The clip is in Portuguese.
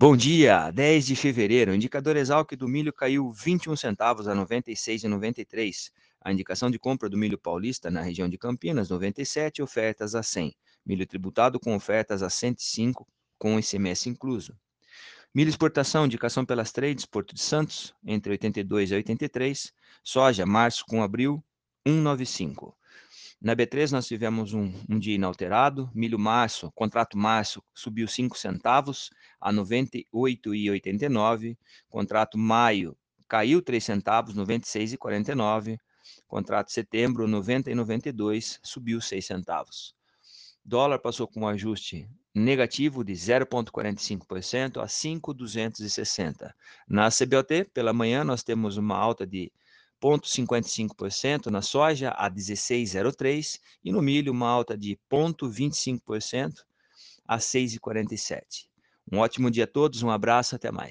Bom dia, 10 de fevereiro. O indicador Exalc do milho caiu 21 centavos a 96,93. A indicação de compra do milho paulista na região de Campinas, 97, ofertas a 100. Milho tributado com ofertas a 105, com ICMS incluso. Milho exportação, indicação pelas trades, Porto de Santos, entre 82 e 83. Soja, março com abril, 195. Na B3 nós tivemos um, um dia inalterado, milho março, contrato março subiu 5 centavos a 98,89, contrato maio caiu 3 centavos, 96,49, contrato setembro 90,92, subiu 6 centavos. Dólar passou com um ajuste negativo de 0,45% a 5,260. Na CBOT, pela manhã, nós temos uma alta de 0,55% na soja a 16,03% e no milho uma alta de 0,25% a 6,47%. Um ótimo dia a todos, um abraço, até mais.